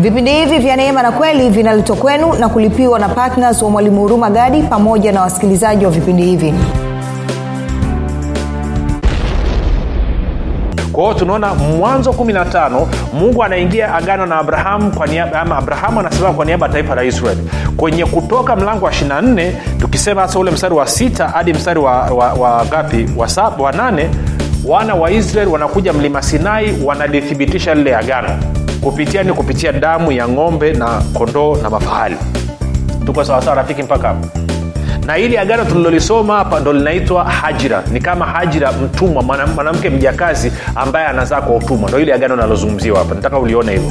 vipindi hivi vya neema na kweli vinaletwa kwenu na kulipiwa na ptns wa mwalimu huruma gadi pamoja na wasikilizaji wa vipindi hivi. Kwa hiyo tunaona mwanzo 15 mungu anaingia agano na abrahamu ama abrahamu anasimama kwa niaba ya taifa la israeli kwenye kutoka mlango wa 24 tukisema hasa ule mstari wa sita hadi mstari wa, wa, wa gapi wa, wa nane wana wa israeli wanakuja mlima sinai wanalithibitisha lile agano kupitia ni kupitia damu ya ng'ombe na kondoo na mafahali. Tuko sawasawa rafiki mpaka hapo. Na hili agano tulilolisoma hapa ndo linaitwa hajira. Ni kama hajira mtumwa mwanamke mjakazi ambaye anazaa kwa utumwa. Ndo hili agano linalozungumziwa hapa. Nataka ulione hivyo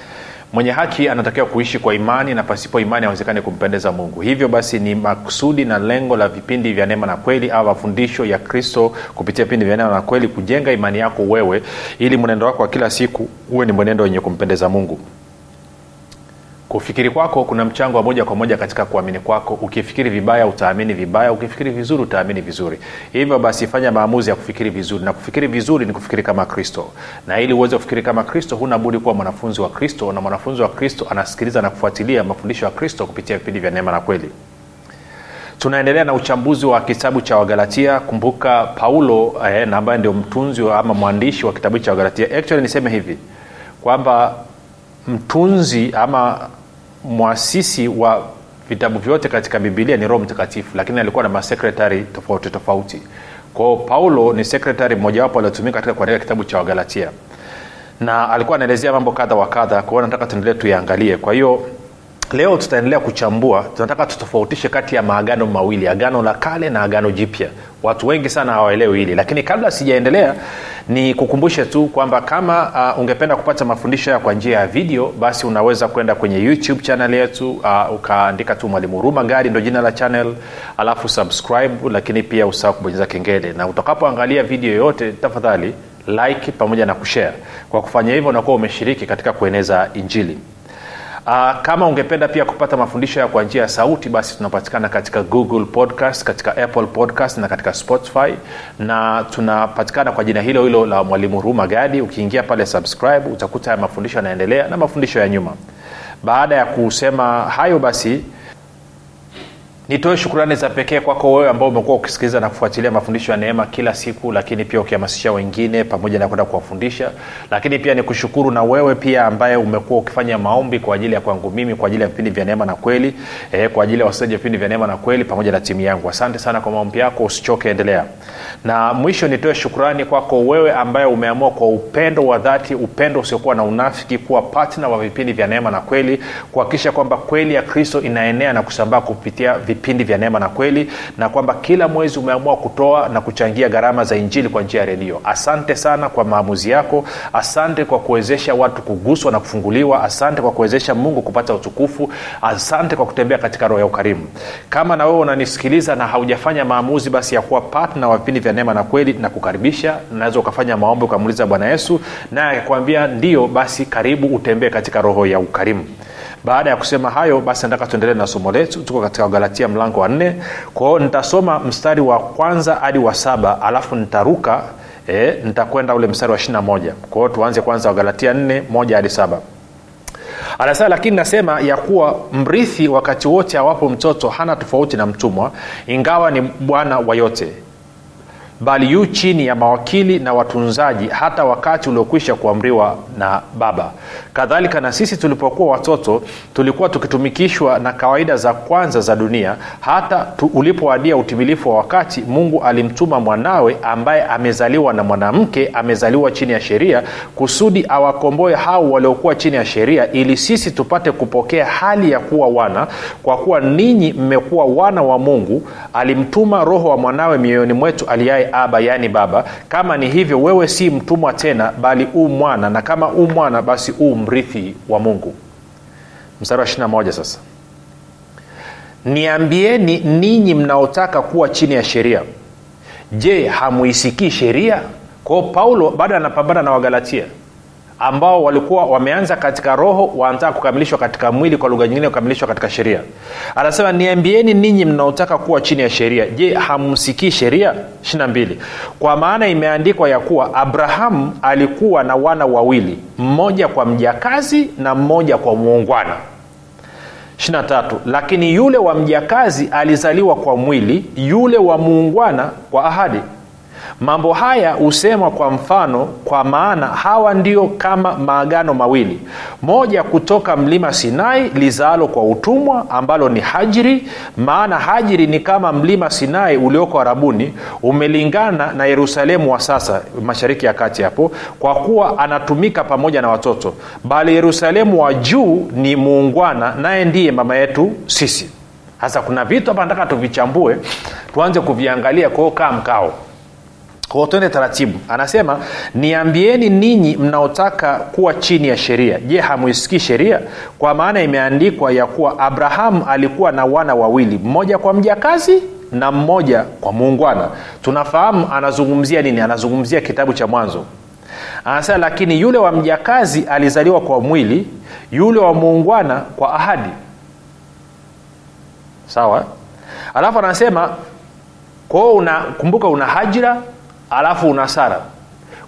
mwenye haki anatakiwa kuishi kwa imani na pasipo imani hawezekani kumpendeza mungu. Hivyo basi ni makusudi na lengo la vipindi vya neema na kweli au mafundisho ya kristo kupitia vipindi vya neema na kweli kujenga imani yako wewe ili mwenendo wako wa kila siku uwe ni mwenendo wenye kumpendeza mungu kufikiri kwako kuna mchango wa moja kwa moja katika kuamini kwako. Ukifikiri vibaya utaamini vibaya. Ukifikiri vizuri utaamini vizuri. Hivyo basi fanya maamuzi ya kufikiri vizuri. Na kufikiri vizuri ni kufikiri kama kristo. Na ili uweze kufikiri kama kristo huna kuwa mwanafunzi wa kristo. Na mwanafunzi wa kristo anasikiliza na kufuatilia mafundisho ya kristo kupitia vipindi vya neema na kweli. Tunaendelea na uchambuzi wa kitabu cha wagalatia. Kumbuka paulo eh, na ambaye ndio mtunzi ama mwandishi wa kitabu cha wagalatia. Actually niseme hivi kwamba mtunzi ama mwasisi wa vitabu vyote katika bibilia ni roho mtakatifu lakini alikuwa na masekretari tofauti tofauti. Kwao paulo ni sekretari mmojawapo aliotumika katika kuandika kitabu cha wagalatia. Na alikuwa anaelezea mambo kadha wa kadha kwao nataka tuendelee tuyaangalie. Kwa hiyo leo tutaendelea kuchambua tunataka tutofautishe kati ya maagano mawili agano la kale na agano jipya. Watu wengi sana hawaelewi hili lakini kabla sijaendelea ni kukumbushe tu kwamba kama uh, ungependa kupata mafundisho haya kwa njia ya video basi unaweza kwenda kwenye youtube channel yetu uh, ukaandika tu mwalimu huruma gari ndo jina la channel alafu subscribe lakini pia usahau kubonyeza kengele. Na utakapoangalia video yoyote tafadhali like pamoja na kushare. Kwa kufanya hivyo unakuwa umeshiriki katika kueneza injili Uh, kama ungependa pia kupata mafundisho ya kwa njia ya sauti basi tunapatikana katika google podcast katika apple podcast na katika spotify. Na tunapatikana kwa jina hilo hilo la mwalimu ruma gadi. Ukiingia pale subscribe utakuta haya mafundisho yanaendelea na mafundisho ya nyuma. Baada ya kusema hayo basi nitoe shukrani za pekee kwako wewe ambao umekuwa ukisikiliza na kufuatilia mafundisho ya neema kila siku lakini pia ukihamasisha wengine pamoja na kwenda kuwafundisha. Lakini pia nikushukuru na wewe pia ambaye umekuwa ukifanya maombi kwa ajili ya kwangu mimi kwa ajili ya vipindi vya neema na kweli eh, kwa ajili ya wasikilizaji wa vipindi vya neema na kweli pamoja na timu yangu. Asante sana kwa maombi yako usichoke endelea. Na mwisho nitoe shukrani kwako wewe ambaye umeamua kwa upendo wa dhati upendo usiokuwa na unafiki kuwa patna wa vipindi vya neema na kweli kuhakikisha kwamba kweli ya kristo inaenea na kusambaa kupitia vipindi vya neema na kweli na kwamba kila mwezi umeamua kutoa na kuchangia gharama za injili kwa njia ya redio. Asante sana kwa maamuzi yako. Asante kwa kuwezesha watu kuguswa na kufunguliwa. Asante kwa kuwezesha mungu kupata utukufu. Asante kwa kutembea katika roho ya ukarimu. Kama na wewe unanisikiliza na haujafanya maamuzi basi ya kuwa patna wa vipindi vya neema na kweli na kukaribisha naweza ukafanya maombi ukamuuliza bwana yesu naye akakwambia ndio basi karibu utembee katika roho ya ukarimu baada ya kusema hayo basi nataka tuendelee na somo letu. Tuko katika galatia mlango wa nne. Kwao nitasoma mstari wa kwanza hadi wa saba alafu nitaruka e, nitakwenda ule mstari wa ishirina moja. Kwao tuanze kwanza wagalatia nne moja hadi saba. Anasema lakini nasema ya kuwa mrithi wakati wote awapo mtoto hana tofauti na mtumwa ingawa ni bwana wa yote bali yu chini ya mawakili na watunzaji hata wakati uliokwisha kuamriwa na baba. Kadhalika na sisi tulipokuwa watoto tulikuwa tukitumikishwa na kawaida za kwanza za dunia hata ulipoadia utimilifu wa wakati mungu alimtuma mwanawe ambaye amezaliwa na mwanamke amezaliwa chini ya sheria kusudi awakomboe hao waliokuwa chini ya sheria ili sisi tupate kupokea hali ya kuwa wana kwa kuwa ninyi mmekuwa wana wa mungu alimtuma roho wa mwanawe mioyoni mwetu aliaye aba yaani baba. Kama ni hivyo wewe si mtumwa tena bali u mwana. Na kama u mwana basi u mrithi wa mungu. Mstari wa 21 sasa. Niambieni ninyi mnaotaka kuwa chini ya sheria. Je hamuisikii sheria? Kwao paulo bado anapambana na wagalatia ambao walikuwa wameanza katika roho wanataka kukamilishwa katika mwili kwa lugha nyingine kukamilishwa katika sheria. Anasema niambieni ninyi mnaotaka kuwa chini ya sheria. Je hamsikii sheria? 22 kwa maana imeandikwa ya kuwa abrahamu alikuwa na wana wawili mmoja kwa mjakazi na mmoja kwa muungwana. 23 lakini yule wa mjakazi alizaliwa kwa mwili yule wa muungwana kwa ahadi mambo haya husemwa kwa mfano kwa maana hawa ndio kama maagano mawili. Moja kutoka mlima sinai lizaalo kwa utumwa ambalo ni hajiri maana hajiri ni kama mlima sinai ulioko arabuni umelingana na yerusalemu wa sasa mashariki ya kati hapo kwa kuwa anatumika pamoja na watoto. Bali yerusalemu wa juu ni muungwana naye ndiye mama yetu sisi. Sasa kuna vitu hapa nataka tuvichambue tuanze kuviangalia kwao kaa mkao kwao twende taratibu. Anasema niambieni ninyi mnaotaka kuwa chini ya sheria. Je hamuisikii sheria? Kwa maana imeandikwa ya kuwa abrahamu alikuwa na wana wawili mmoja kwa mjakazi na mmoja kwa muungwana. Tunafahamu anazungumzia nini? Anazungumzia kitabu cha mwanzo. Anasema lakini yule wa mjakazi alizaliwa kwa mwili yule wa muungwana kwa ahadi. Sawa? Alafu anasema kwao unakumbuka una hajira alafu una sara.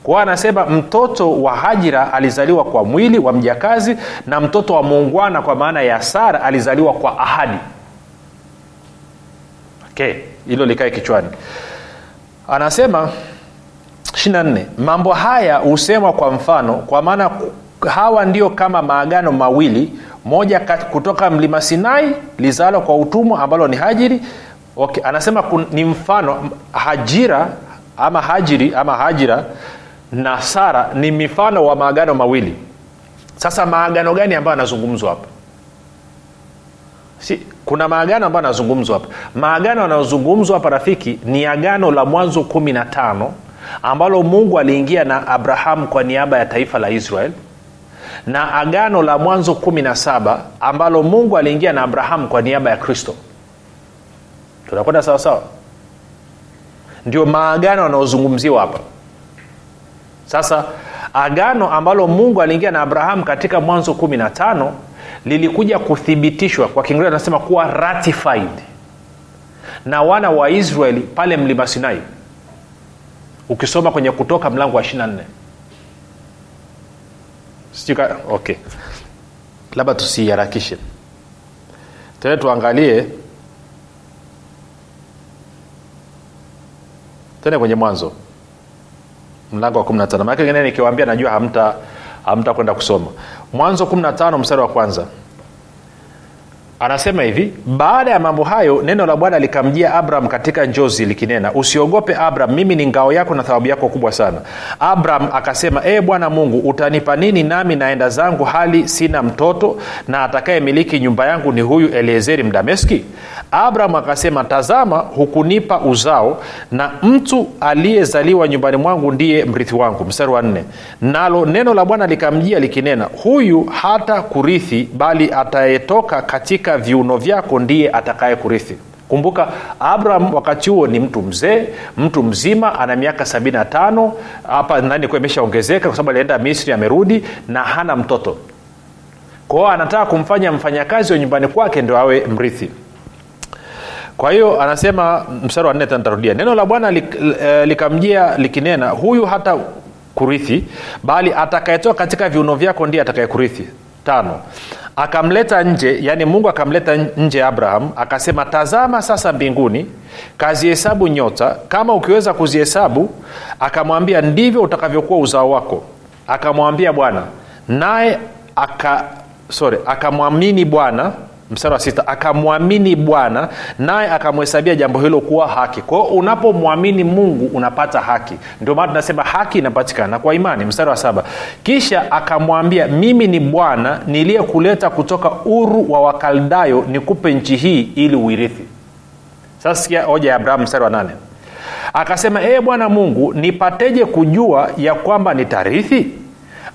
Kwao anasema mtoto wa hajira alizaliwa kwa mwili wa mjakazi na mtoto wa muungwana kwa maana ya sara alizaliwa kwa ahadi. Okay hilo likae kichwani. Anasema 24 mambo haya husemwa kwa mfano kwa maana hawa ndio kama maagano mawili moja kutoka mlima sinai lizalo kwa utumwa ambalo ni hajiri. Okay. anasema ni mfano hajira ama hajiri ama hajira na sara ni mifano wa maagano mawili. Sasa maagano gani ambayo anazungumzwa hapa? Si kuna maagano ambayo anazungumzwa hapa. Maagano yanayozungumzwa hapa rafiki ni agano la mwanzo kumi na tano ambalo mungu aliingia na abrahamu kwa niaba ya taifa la israel na agano la mwanzo kumi na saba ambalo mungu aliingia na abrahamu kwa niaba ya kristo. Tunakwenda sawasawa ndio maagano yanayozungumziwa hapa. Sasa agano ambalo mungu aliingia na abrahamu katika mwanzo kumi na tano lilikuja kuthibitishwa. Kwa kiingereza anasema kuwa ratified na wana wa israeli pale mlima sinai. Ukisoma kwenye kutoka mlango wa 24 Sijika, okay. Labda tusiharakishe. Tene tuangalie tene kwenye mwanzo. Mlango wa 15 maanake ngine nikiwaambia najua hamta hamta kwenda kusoma. Mwanzo 15 mstari wa kwanza anasema hivi baada ya mambo hayo neno la bwana likamjia abraham katika njozi likinena usiogope abraham mimi ni ngao yako na thawabu yako kubwa sana. Abraham akasema ee bwana mungu utanipa nini nami naenda zangu hali sina mtoto na atakayemiliki nyumba yangu ni huyu eliezeri mdameski? Abraham akasema tazama hukunipa uzao na mtu aliyezaliwa nyumbani mwangu ndiye mrithi wangu. Mstari wa nne. Nalo neno la bwana likamjia likinena huyu hata kurithi bali atayetoka katika viuno vyako ndiye atakaye kurithi. Kumbuka abraham wakati huo ni mtu mzee mtu mzima ana miaka 75 hapa nani kuwa imeshaongezeka kwa sababu alienda misri amerudi na hana mtoto. Kwao anataka kumfanya mfanyakazi wa nyumbani kwake ndio awe mrithi. Kwa hiyo anasema mstari wa nne neno la bwana lik, likamjia likinena huyu hata kurithi bali atakayetoka katika viuno vyako ndiye atakayekurithi. Tano akamleta nje yani mungu akamleta nje abraham akasema tazama sasa mbinguni kazihesabu nyota. Kama ukiweza kuzihesabu akamwambia ndivyo utakavyokuwa uzao wako. Akamwambia bwana naye aka akamwamini bwana mstari wa sita akamwamini bwana naye akamhesabia jambo hilo kuwa haki. Kwao unapomwamini mungu unapata haki. Ndio maana tunasema haki inapatikana kwa imani. Mstari wa saba kisha akamwambia mimi ni bwana niliyekuleta kutoka uru wa wakaldayo nikupe nchi hii ili uirithi sasa sikia hoja ya abrahamu mstari wa nane. Akasema ee bwana mungu nipateje kujua ya kwamba nitarithi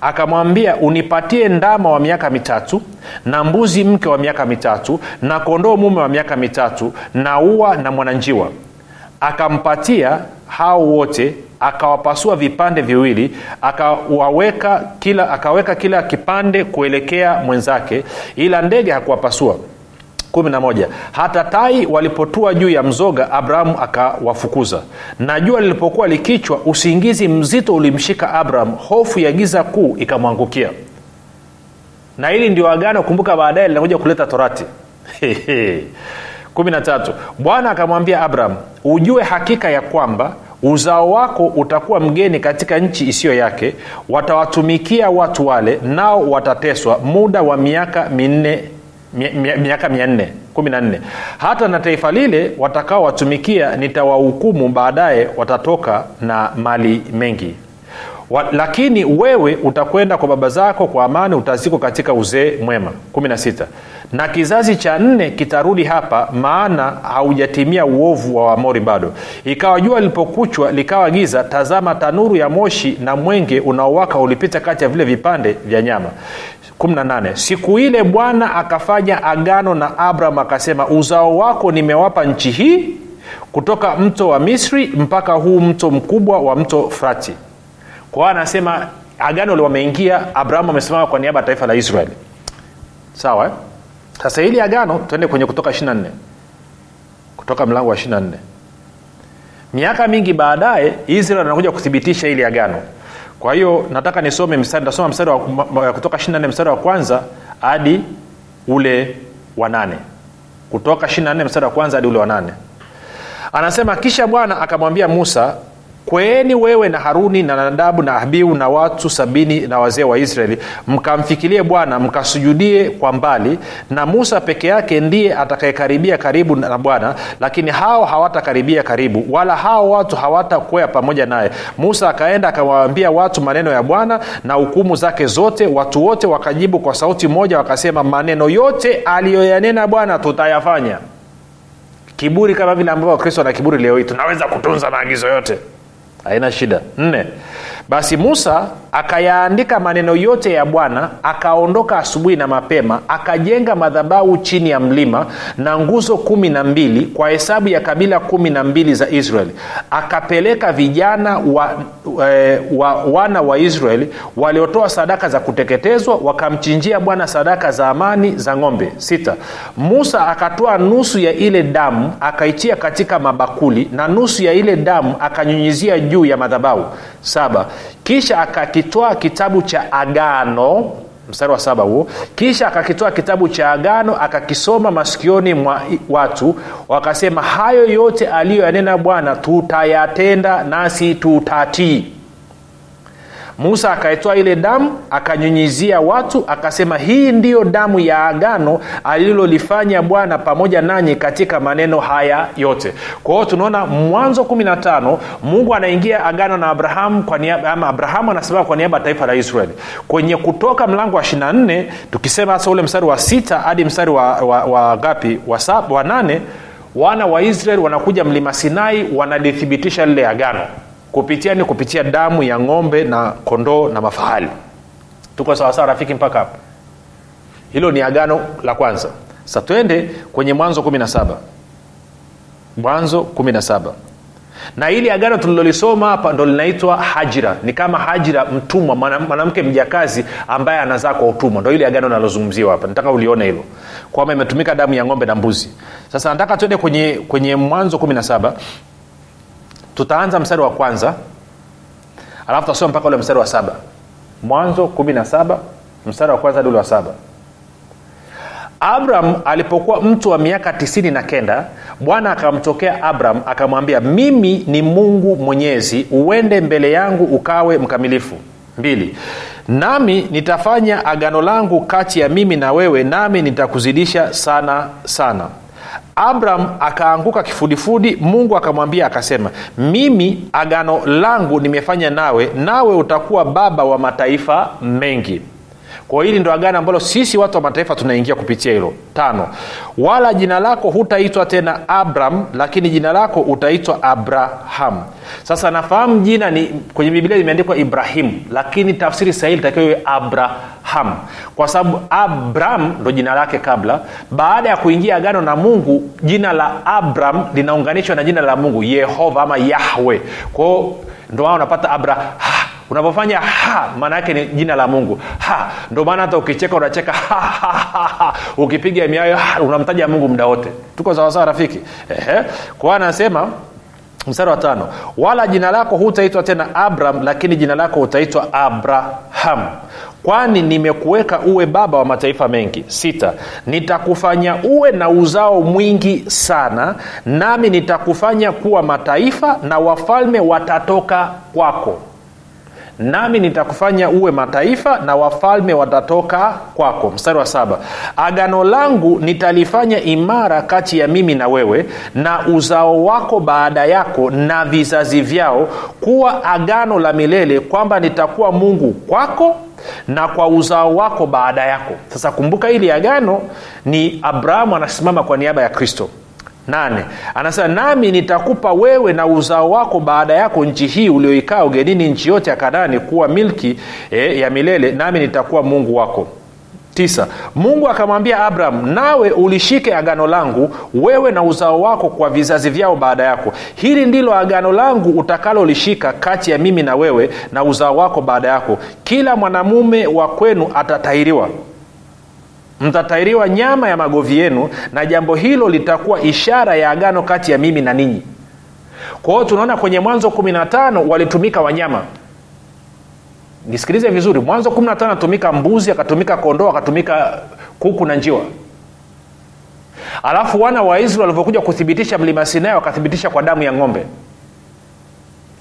akamwambia unipatie ndama wa miaka mitatu na mbuzi mke wa miaka mitatu na kondoo mume wa miaka mitatu na ua na mwananjiwa. Akampatia hao wote akawapasua vipande viwili akawaweka kila akaweka kila kipande kuelekea mwenzake ila ndege hakuwapasua kumi na moja. Hata tai walipotua juu ya mzoga abrahamu akawafukuza. Na jua lilipokuwa likichwa usingizi mzito ulimshika abraham hofu ya giza kuu ikamwangukia. Na hili ndio agano kumbuka baadaye linakuja kuleta torati. kumi na tatu. Bwana akamwambia abraham ujue hakika ya kwamba uzao wako utakuwa mgeni katika nchi isiyo yake. Watawatumikia watu wale nao watateswa muda wa miaka minne miaka mia nne kumi na nne. Hata na taifa lile watakaowatumikia nitawahukumu baadaye watatoka na mali mengi. Wa, lakini wewe utakwenda kwa baba zako kwa amani utazikwa katika uzee mwema. 16 na kizazi cha nne kitarudi hapa maana haujatimia uovu wa wamori bado. Ikawa jua lilipokuchwa likawa giza tazama tanuru ya moshi na mwenge unaowaka ulipita kati ya vile vipande vya nyama 18 siku ile bwana akafanya agano na abraham akasema uzao wako nimewapa nchi hii kutoka mto wa misri mpaka huu mto mkubwa wa mto frati. Kwa hiyo anasema agano wameingia abrahamu amesimama kwa niaba ya taifa la israeli. Sawa eh? sasa hili agano tuende kwenye kutoka 24 kutoka mlango wa 24 miaka mingi baadaye israel anakuja kuthibitisha hili agano kwa hiyo nataka nisome mstari nitasoma mstari wa, kutoka 24 mstari wa kwanza hadi ule wa nane. Kutoka 24 mstari wa kwanza hadi ule wa nane. Anasema kisha bwana akamwambia musa kweeni wewe na haruni na nadabu na abiu na watu sabini na wazee wa israeli mkamfikirie bwana mkasujudie kwa mbali na musa peke yake ndiye atakayekaribia karibu na bwana lakini hao hawatakaribia karibu wala hao watu hawatakwea pamoja naye. Musa akaenda akawaambia watu maneno ya bwana na hukumu zake zote. Watu wote wakajibu kwa sauti moja wakasema maneno yote aliyoyanena bwana tutayafanya. Kiburi kama vile ambavyo wakristo na kiburi leo hii tunaweza kutunza maagizo yote haina shida. Nne basi musa akayaandika maneno yote ya bwana akaondoka asubuhi na mapema akajenga madhabau chini ya mlima na nguzo kumi na mbili kwa hesabu ya kabila kumi na mbili za israeli. Akapeleka vijana wa, e, wa wana wa israeli waliotoa sadaka za kuteketezwa wakamchinjia bwana sadaka za amani za ng'ombe sita. Musa akatoa nusu ya ile damu akaitia katika mabakuli na nusu ya ile damu akanyunyizia juu ya madhabau saba kisha akakitoa kitabu cha agano mstari wa saba huo. Kisha akakitoa kitabu cha agano akakisoma masikioni mwa watu wakasema hayo yote aliyoyanena bwana tutayatenda nasi tutatii musa akaitoa ile damu akanyunyizia watu akasema hii ndiyo damu ya agano alilolifanya bwana pamoja nanyi katika maneno haya yote. Kwa hiyo tunaona mwanzo 15 mungu anaingia agano na abrahamu abrahamu anasimama kwa niaba ya taifa la israeli. Kwenye kutoka mlango wa 24 tukisema hasa ule mstari wa sita hadi mstari wa, wa, wa gapi wa, wa nane wana wa israeli wanakuja mlima sinai wanalithibitisha lile agano kupitia ni kupitia damu ya ng'ombe na kondoo na mafahali. Tuko sawasawa rafiki mpaka hapo? Hilo ni agano la kwanza. Sa twende kwenye mwanzo 17 mwanzo 17 na ili agano tulilolisoma hapa ndo linaitwa hajira. Ni kama hajira mtumwa mwanamke mjakazi ambaye anazaa kwa utumwa. Ndo hili agano nalozungumziwa hapa. Nataka ulione hilo. Kwamba imetumika damu ya ng'ombe na mbuzi. Sasa nataka twende kwenye, kwenye mwanzo 17 tutaanza mstari wa kwanza alafu tutasoma mpaka ule mstari wa saba. Mwanzo 17 mstari wa kwanza hadi wa saba. Abraham alipokuwa mtu wa miaka tisini na kenda bwana akamtokea abraham akamwambia mimi ni mungu mwenyezi uende mbele yangu ukawe mkamilifu. Mbili nami nitafanya agano langu kati ya mimi na wewe nami nitakuzidisha sana sana abraham akaanguka kifudifudi mungu akamwambia akasema mimi agano langu nimefanya nawe nawe utakuwa baba wa mataifa mengi kwa hili ndo agano ambalo sisi watu wa mataifa tunaingia kupitia hilo. Tano wala jina lako hutaitwa tena abram lakini jina lako utaitwa abraham. Sasa nafahamu jina ni kwenye biblia limeandikwa ibrahim lakini tafsiri sahihi litakiwa iwe abraham. Kwa sababu abram ndo jina lake kabla. Baada ya kuingia agano na mungu jina la abram linaunganishwa na jina la mungu yehova ama yahwe kwao ndo wao unapata abraham unapofanya ha maana yake ni jina la mungu. Ha ndio maana hata ukicheka unacheka ha, ha, ha, ha. ukipiga miayo unamtaja mungu muda wote. Tuko sawasawa rafiki? Ehe. kwa anasema mstari wa tano wala jina lako hutaitwa tena abram lakini jina lako utaitwa abraham. Kwani nimekuweka uwe baba wa mataifa mengi. Sita nitakufanya uwe na uzao mwingi sana nami nitakufanya kuwa mataifa na wafalme watatoka kwako nami nitakufanya uwe mataifa na wafalme watatoka kwako. Mstari wa saba. Agano langu nitalifanya imara kati ya mimi na wewe na uzao wako baada yako na vizazi vyao kuwa agano la milele kwamba nitakuwa mungu kwako na kwa uzao wako baada yako. Sasa kumbuka hili agano ni abrahamu anasimama kwa niaba ya kristo nane. Anasema nami nitakupa wewe na uzao wako baada yako nchi hii ulioikaa ugenini nchi yote ya kanani kuwa milki e, ya milele nami nitakuwa mungu wako. Tisa. Mungu akamwambia abraham nawe ulishike agano langu wewe na uzao wako kwa vizazi vyao baada yako. Hili ndilo agano langu utakalolishika kati ya mimi na wewe na uzao wako baada yako. Kila mwanamume wa kwenu atatahiriwa mtatairiwa nyama ya magovi yenu na jambo hilo litakuwa ishara ya agano kati ya mimi na ninyi. Kwa hiyo tunaona kwenye mwanzo 15 walitumika wanyama. Nisikilize vizuri mwanzo 15 anatumika mbuzi akatumika kondoo akatumika kuku na njiwa. Alafu wana wa israeli walivyokuja kuthibitisha mlima sinai wakathibitisha kwa damu ya ng'ombe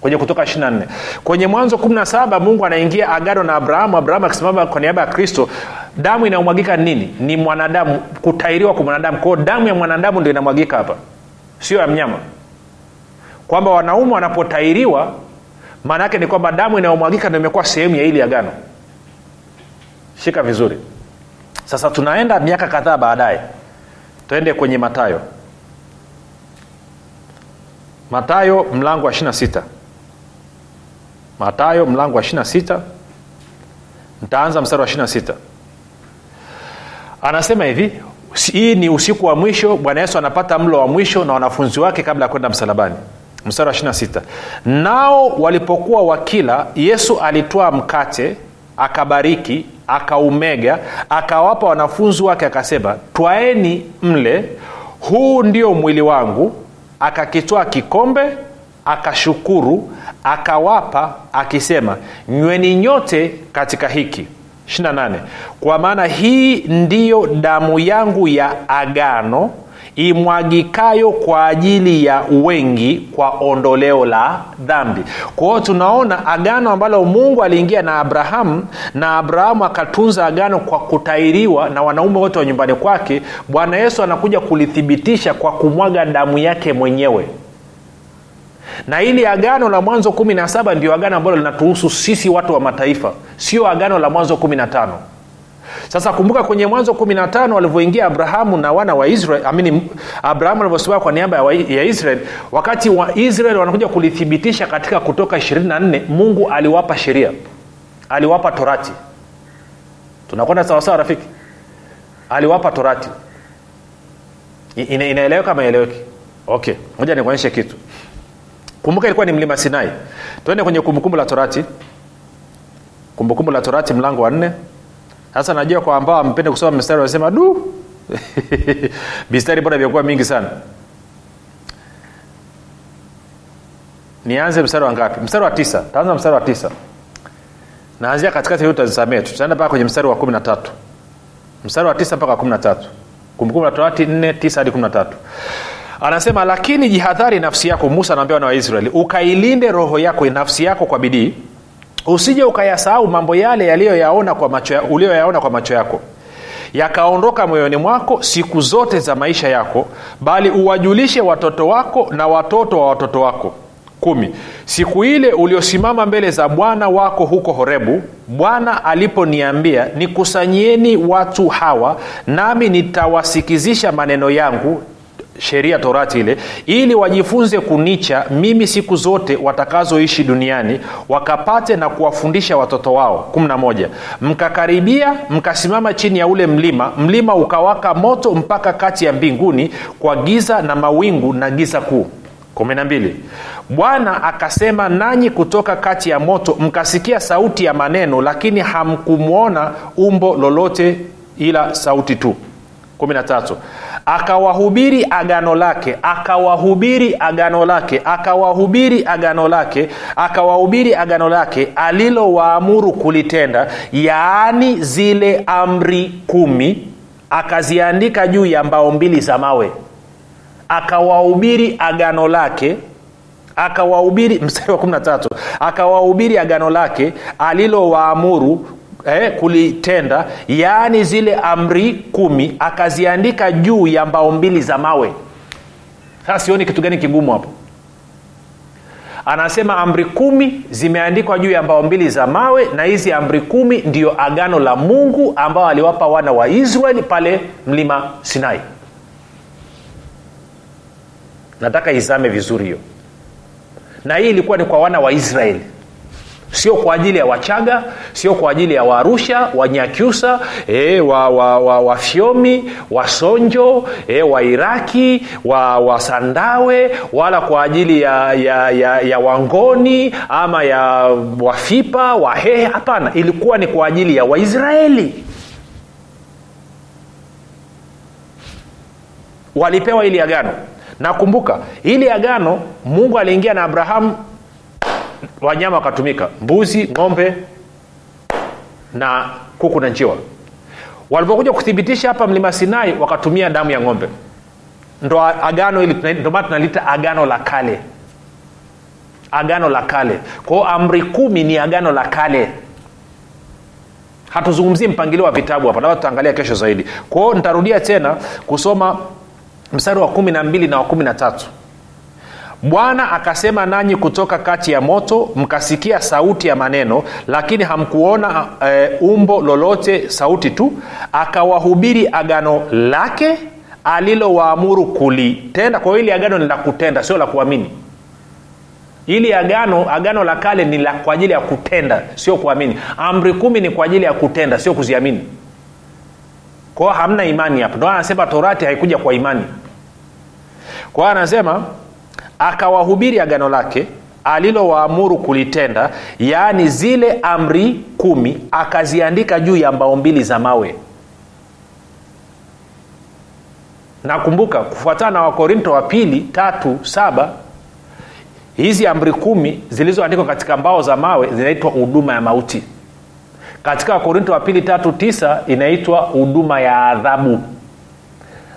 kwenye kutoka 24 kwenye mwanzo 17 mungu anaingia agano na abrahamu. Abrahamu akisimama kwa niaba ya kristo damu inayomwagika nini? Ni mwanadamu kutairiwa kwa mwanadamu. Kwao damu ya mwanadamu ndio inamwagika hapa sio ya mnyama. Kwamba wanaume wanapotairiwa maana yake ni kwamba damu inayomwagika ndio imekuwa sehemu ya ili agano. Shika vizuri. Sasa tunaenda miaka kadhaa baadaye. Twende kwenye matayo matayo mlango wa 26 matayo mlango wa 26 ntaanza mstari wa 26 anasema hivi hii ni usiku wa mwisho bwana yesu anapata mlo wa mwisho na wanafunzi wake kabla ya kwenda msalabani. Mstari wa 26 nao walipokuwa wakila yesu alitwaa mkate akabariki akaumega akawapa wanafunzi wake akasema twaeni mle huu ndio mwili wangu akakitwaa kikombe akashukuru akawapa akisema nyweni nyote katika hiki. 28 kwa maana hii ndiyo damu yangu ya agano imwagikayo kwa ajili ya wengi kwa ondoleo la dhambi. Kwa hiyo tunaona agano ambalo mungu aliingia na abrahamu na abrahamu akatunza agano kwa kutairiwa na wanaume wote wa nyumbani kwake. Bwana yesu anakuja kulithibitisha kwa kumwaga damu yake mwenyewe na hili agano la mwanzo 17 ndio agano ambalo linatuhusu sisi watu wa mataifa. Sio agano la mwanzo 15 sasa kumbuka kwenye mwanzo 15 walivyoingia abrahamu na wana wa israel amini abrahamu alivyosimama kwa niaba ya, israel wakati wa israel wanakuja kulithibitisha katika kutoka 24 mungu aliwapa sheria. Aliwapa torati. Tunakwenda sawasawa rafiki? Aliwapa torati. Inaeleweka ama ieleweki okay moja nikuonyeshe kitu kumbuka ilikuwa ni mlima sinai. Tuende kwenye kumbukumbu la torati. Kumbukumbu la torati mlango wa nne. Sasa najua kwa ambao ampende kusoma mstari wanasema du! Mistari mbona imekuwa mingi sana. Nianze mstari wa ngapi? Mstari wa tisa. Taanza mstari wa tisa. Naanzia katikati hiyo utazisamee tutaenda mpaka kwenye mstari wa kumi na tatu. Mstari wa tisa mpaka kumi na tatu. Kumbukumbu la torati 4 9 hadi 13 anasema lakini jihadhari nafsi yako. Musa anaambia wana waisraeli ukailinde roho yako nafsi yako kwa bidii. Usije ukayasahau mambo yale yaliyoyaona kwa macho ya, uliyoyaona kwa macho yako. Yakaondoka moyoni mwako siku zote za maisha yako bali uwajulishe watoto wako na watoto wa watoto wako. Kumi. Siku ile uliosimama mbele za bwana wako huko horebu bwana aliponiambia nikusanyieni watu hawa nami nitawasikizisha maneno yangu sheria torati ile ili wajifunze kunicha mimi siku zote watakazoishi duniani wakapate na kuwafundisha watoto wao. 11 mkakaribia mkasimama chini ya ule mlima mlima ukawaka moto mpaka kati ya mbinguni kwa giza na mawingu na giza kuu. 12 bwana akasema nanyi kutoka kati ya moto mkasikia sauti ya maneno lakini hamkumwona umbo lolote ila sauti tu. 13 akawahubiri agano lake akawahubiri agano lake akawahubiri agano lake akawahubiri agano lake alilowaamuru kulitenda yaani zile amri kumi akaziandika juu ya mbao mbili za mawe. Akawahubiri agano lake akawahubiri mstari wa 13 akawahubiri agano lake alilowaamuru eh, kulitenda yaani zile amri kumi akaziandika juu ya mbao mbili za mawe. Sasa sioni kitu gani kigumu hapo. Anasema amri kumi zimeandikwa juu ya mbao mbili za mawe na hizi amri kumi ndiyo agano la mungu ambao aliwapa wana wa israeli pale mlima sinai. Nataka izame vizuri hiyo. Na hii ilikuwa ni kwa wana wa israeli sio kwa ajili ya wachaga sio kwa ajili ya waarusha wanyakyusa e, wa, wa, wa, wafyomi wasonjo e, wairaki wa, wasandawe wala kwa ajili ya, ya, ya, ya wangoni ama ya wafipa wahehe hapana ilikuwa ni kwa ajili ya waisraeli. Walipewa ili agano. Nakumbuka ili agano mungu aliingia na abrahamu wanyama wakatumika. Mbuzi ng'ombe na kuku na njiwa. Walipokuja kuthibitisha hapa mlima sinai wakatumia damu ya ng'ombe. Ndo agano ili maana tunalita agano la kale. Agano la kale. Kwao amri kumi ni agano la kale. Hatuzungumzii mpangilio wa vitabu hapa labda tutaangalia kesho zaidi. Kwao nitarudia tena kusoma mstari wa kumi na mbili na wa kumi na tatu bwana akasema nanyi kutoka kati ya moto mkasikia sauti ya maneno lakini hamkuona e, umbo lolote sauti tu. Akawahubiri agano lake alilowaamuru kulitenda. Kwa hiyo ili agano ni la kutenda sio la kuamini. Ili agano agano la kale ni la kwa ajili ya kutenda sio kuamini. Amri kumi ni kwa ajili ya kutenda sio kuziamini. Kwao hamna imani hapo. Ndo anasema torati haikuja kwa imani. Kwao anasema akawahubiri agano lake alilowaamuru kulitenda yaani zile amri kumi akaziandika juu ya mbao mbili za mawe. Nakumbuka kufuatana na wakorinto wa pili tatu saba hizi amri kumi zilizoandikwa katika mbao za mawe zinaitwa huduma ya mauti. Katika wakorinto wa pili tatu tisa inaitwa huduma ya adhabu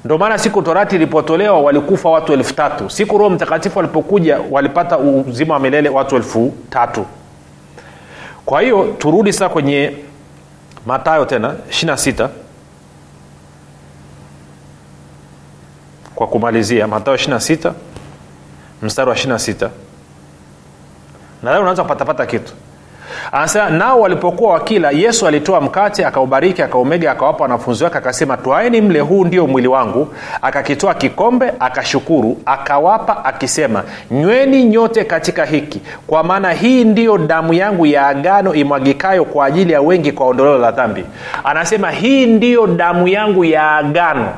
ndio maana siku torati ilipotolewa walikufa watu elfu tatu. Siku roho mtakatifu walipokuja walipata uzima wa milele watu elfu tatu. Kwa hiyo turudi sasa kwenye matayo tena 26 kwa kumalizia matayo 26 mstari wa 26 nadhani unaweza kupatapata kitu anasema nao walipokuwa wakila yesu alitoa mkate akaubariki akaumega akawapa wanafunzi wake akasema twaeni mle huu ndio mwili wangu. Akakitoa kikombe akashukuru akawapa akisema nyweni nyote katika hiki kwa maana hii ndiyo damu yangu ya agano imwagikayo kwa ajili ya wengi kwa ondoleo la dhambi. Anasema hii ndiyo damu yangu ya agano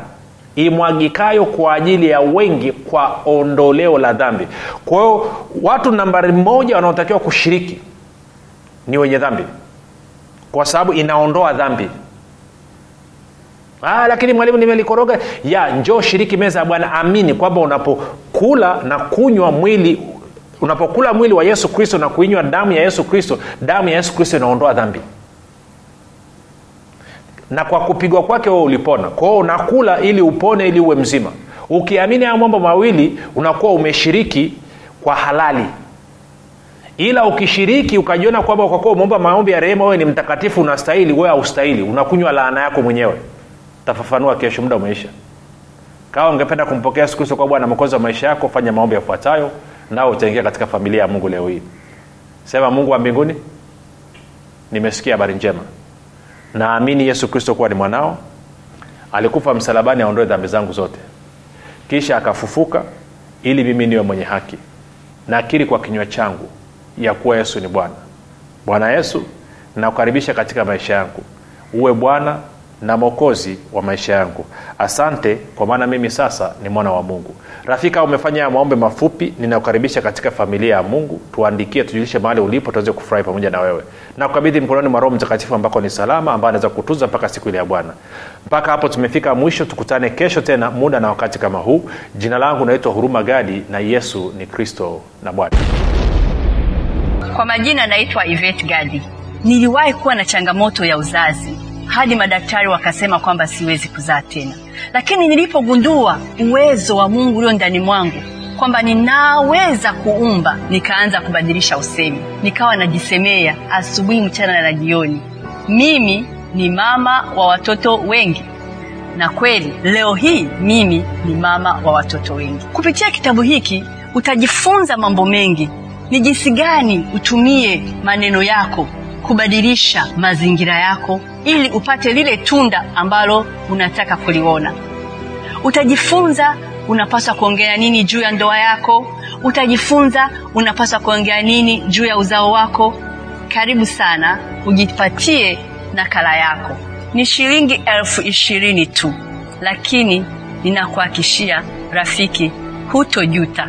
imwagikayo kwa ajili ya wengi kwa ondoleo la dhambi. Kwa hiyo watu nambari moja wanaotakiwa kushiriki ni wenye dhambi. Kwa sababu inaondoa dhambi. Ah, lakini mwalimu nimelikoroga. Ya njoo shiriki meza ya bwana. Amini kwamba unapokula na kunywa mwili unapokula mwili wa yesu kristo na kuinywa damu ya yesu kristo damu ya yesu kristo inaondoa dhambi. Na kwa kupigwa kwake wewe ulipona. Kwao unakula ili upone ili uwe mzima. Ukiamini haya mambo mawili unakuwa umeshiriki kwa halali ila ukishiriki ukajiona kwamba kwa kuwa umeomba maombi ya rehema wewe ni mtakatifu unastahili wewe haustahili unakunywa laana yako mwenyewe. Tafafanua kesho muda umeisha. Kama ungependa kumpokea siku hizo kwa bwana mwokozi wa maisha yako fanya maombi yafuatayo nao utaingia katika familia ya mungu leo hii. Sema mungu wa mbinguni nimesikia habari njema. Naamini yesu kristo kuwa ni mwanao. Alikufa msalabani aondoe dhambi zangu zote. Kisha akafufuka ili mimi niwe mwenye haki. Nakiri kwa kinywa changu ya kuwa yesu ni bwana. Bwana yesu nakukaribisha katika maisha yangu. Uwe bwana na mwokozi wa maisha yangu. Asante kwa maana mimi sasa ni mwana wa mungu. Rafika umefanya maombe mafupi ninakukaribisha katika familia ya mungu. Tuandikie tujulishe mahali ulipo tuweze kufurahi pamoja na wewe. Na kukabidhi mkononi mwa roho mtakatifu ambako ni salama ambaye anaweza kutuza mpaka siku ile ya bwana. Mpaka hapo tumefika mwisho tukutane kesho tena muda na wakati kama huu. Jina langu naitwa huruma gadi na yesu ni kristo na bwana kwa majina naitwa ivet gadi. Niliwahi kuwa na changamoto ya uzazi. Hadi madaktari wakasema kwamba siwezi kuzaa tena. Lakini nilipogundua uwezo wa mungu ulio ndani mwangu kwamba ninaweza kuumba nikaanza kubadilisha usemi. Nikawa najisemea asubuhi mchana na jioni. Mimi ni mama wa watoto wengi. Na kweli leo hii mimi ni mama wa watoto wengi. Kupitia kitabu hiki utajifunza mambo mengi ni jinsi gani utumie maneno yako kubadilisha mazingira yako ili upate lile tunda ambalo unataka kuliona? Utajifunza unapaswa kuongea nini juu ya ndoa yako? Utajifunza unapaswa kuongea nini juu ya uzao wako? Karibu sana ujipatie nakala yako. Ni shilingi elfu ishirini tu lakini ninakuhakishia rafiki hutojuta